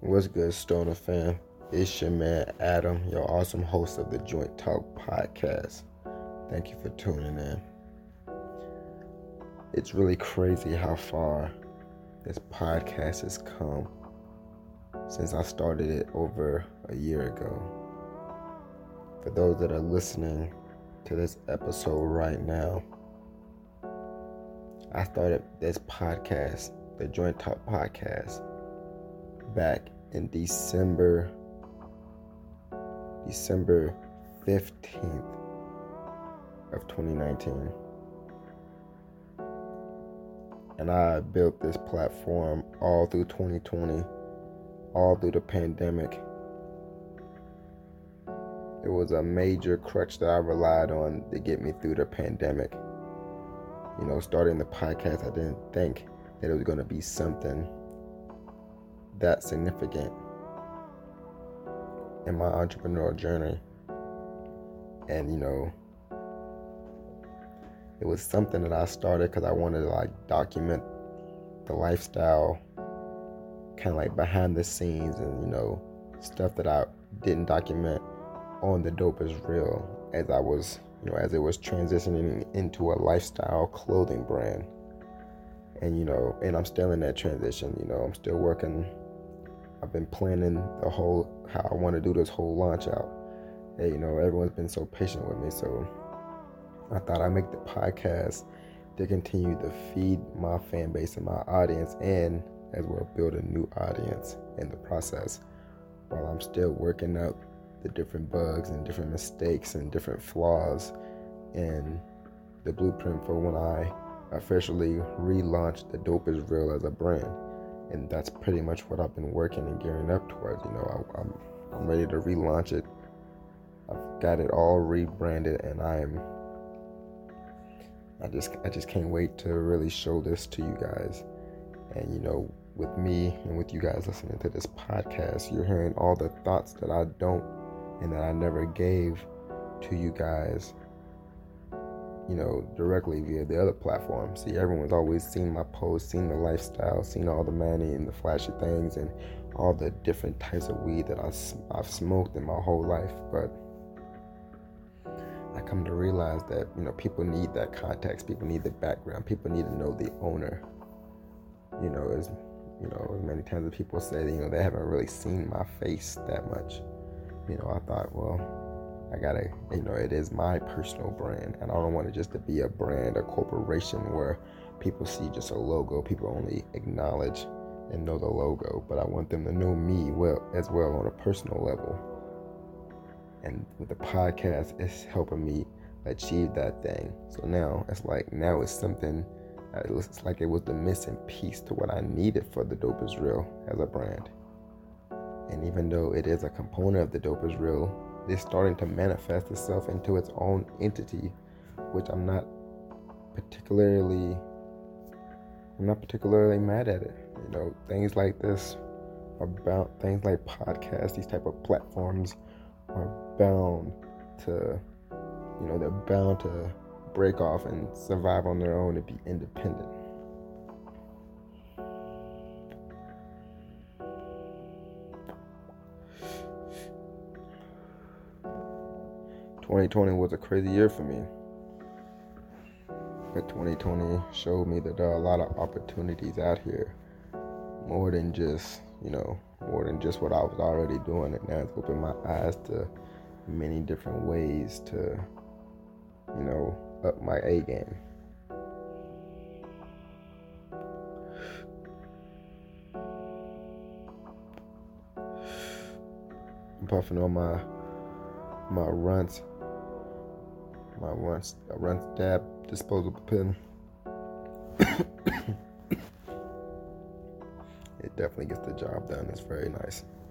What's good, Stoner fam? It's your man Adam, your awesome host of the Joint Talk podcast. Thank you for tuning in. It's really crazy how far this podcast has come since I started it over a year ago. For those that are listening to this episode right now, I started this podcast, the Joint Talk podcast, back in December December 15th of 2019. And I built this platform all through 2020, all through the pandemic. It was a major crutch that I relied on to get me through the pandemic. You know, starting the podcast, I didn't think that it was going to be something that significant in my entrepreneurial journey. And, you know, it was something that I started because I wanted to like document the lifestyle, kind of like behind the scenes and, you know, stuff that I didn't document on the Dope is Real as I was, you know, as it was transitioning into a lifestyle clothing brand. And, you know, and I'm still in that transition, you know, I'm still working I've been planning the whole how I want to do this whole launch out. Hey, you know, everyone's been so patient with me, so I thought I'd make the podcast to continue to feed my fan base and my audience, and as well build a new audience in the process, while I'm still working out the different bugs and different mistakes and different flaws in the blueprint for when I officially relaunch the Dope is Real as a brand and that's pretty much what I've been working and gearing up towards. You know, I, am I'm, I'm ready to relaunch it. I've got it all rebranded, and I'm I just I just can't wait to really show this to you guys. And you know, with me and with you guys listening to this podcast, you're hearing all the thoughts that I don't and that I never gave to you guys you know, directly via the other platforms. See, everyone's always seen my posts, seen the lifestyle, seen all the money and the flashy things and all the different types of weed that I, I've smoked in my whole life. But I come to realize that, you know, people need that context. People need the background. People need to know the owner. You know, as, you know, many times people say, you know, they haven't really seen my face that much. You know, I thought, well, I gotta, you know, it is my personal brand, and I don't want it just to be a brand, a corporation where people see just a logo. People only acknowledge and know the logo, but I want them to know me well as well on a personal level. And with the podcast, it's helping me achieve that thing. So now it's like now it's something. Uh, it looks like it was the missing piece to what I needed for the Dope is Real as a brand. And even though it is a component of the Dope is Real, it's starting to manifest itself into its own entity, which I'm not particularly I'm not particularly mad at it. You know, things like this about things like podcasts, these type of platforms are bound to you know, they're bound to break off and survive on their own and be independent. 2020 was a crazy year for me. But 2020 showed me that there are a lot of opportunities out here, more than just, you know, more than just what I was already doing. And now it's opened my eyes to many different ways to, you know, up my A game. I'm puffing on my my runs my a run stab disposable pen. it definitely gets the job done. It's very nice.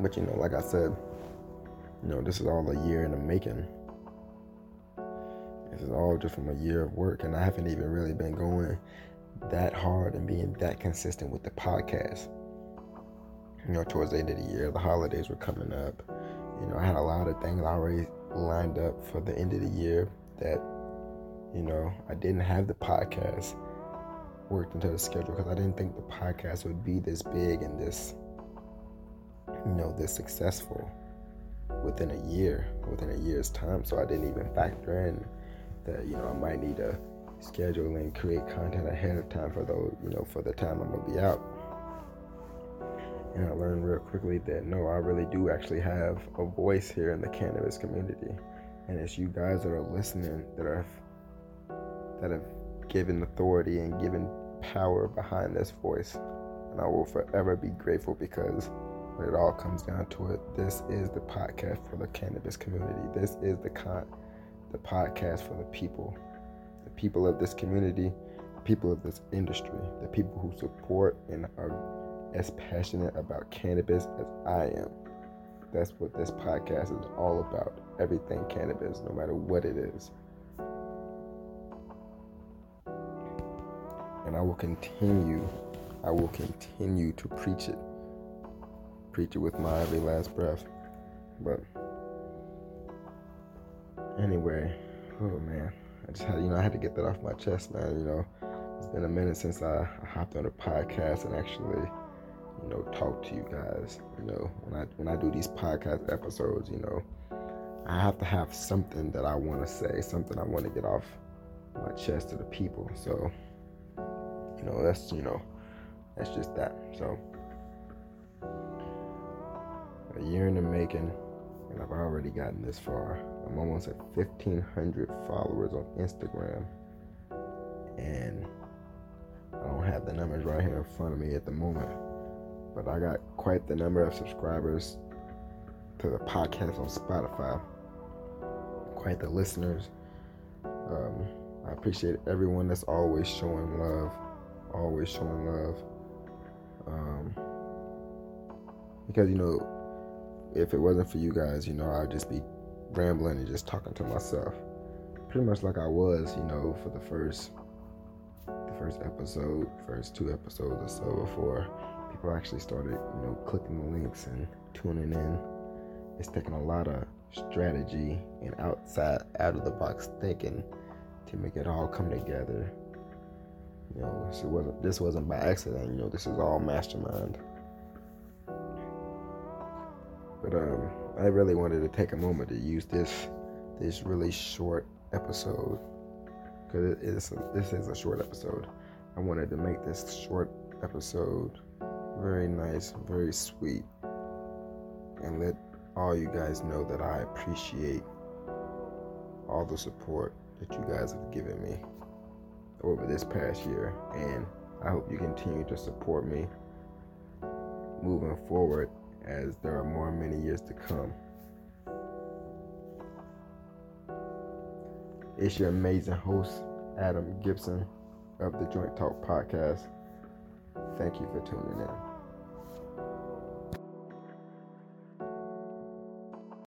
but you know, like I said, you know, this is all a year in the making. This is all just from a year of work, and I haven't even really been going that hard and being that consistent with the podcast you know, towards the end of the year, the holidays were coming up. You know, I had a lot of things already lined up for the end of the year that you know, I didn't have the podcast worked into the schedule because I didn't think the podcast would be this big and this, you know, this successful within a year, within a year's time. So I didn't even factor in that, you know, I might need to schedule and create content ahead of time for those, you know, for the time I'm gonna be out. And I learned real quickly that no, I really do actually have a voice here in the cannabis community. And it's you guys that are listening that are that have given authority and given power behind this voice. And I will forever be grateful because when it all comes down to it, this is the podcast for the cannabis community. This is the con the podcast for the people. The people of this community, the people of this industry, the people who support and are as passionate about cannabis as I am. That's what this podcast is all about. Everything cannabis, no matter what it is. And I will continue, I will continue to preach it. Preach it with my every last breath. But anyway, oh man. I just had, you know, I had to get that off my chest, man. You know, it's been a minute since I, hopped on a podcast and actually you know, talk to you guys. You know, when I when I do these podcast episodes, you know, I have to have something that I want to say, something I want to get off my chest to the people. So, you know, that's you know, that's just that. So, a year in the making, and I've already gotten this far. I'm almost at 1,500 followers on Instagram, and I don't have the numbers right here in front of me at the moment but I got quite the number of subscribers to the podcast on Spotify. Quite the listeners. Um, I appreciate everyone that's always showing love, always showing love. Um, because you know, if it wasn't for you guys, you know, I'd just be rambling and just talking to myself, pretty much like I was, you know, for the first, the first episode, first two episodes or so before people actually started, you know, clicking the links and tuning in. It's taking a lot of strategy and outside, out of the box thinking to make it all come together. You know, this wasn't this wasn't by accident. You know, this is all mastermind. But um, I really wanted to take a moment to use this this really short episode because it is this is a short episode. I wanted to make this short episode very nice, very sweet, and let all you guys know that I appreciate all the support that you guys have given me over this past year, and I hope you continue to support me moving forward as there are more many years to come. It's your amazing host, Adam Gibson of the Joint Talk Podcast. Thank you for tuning in.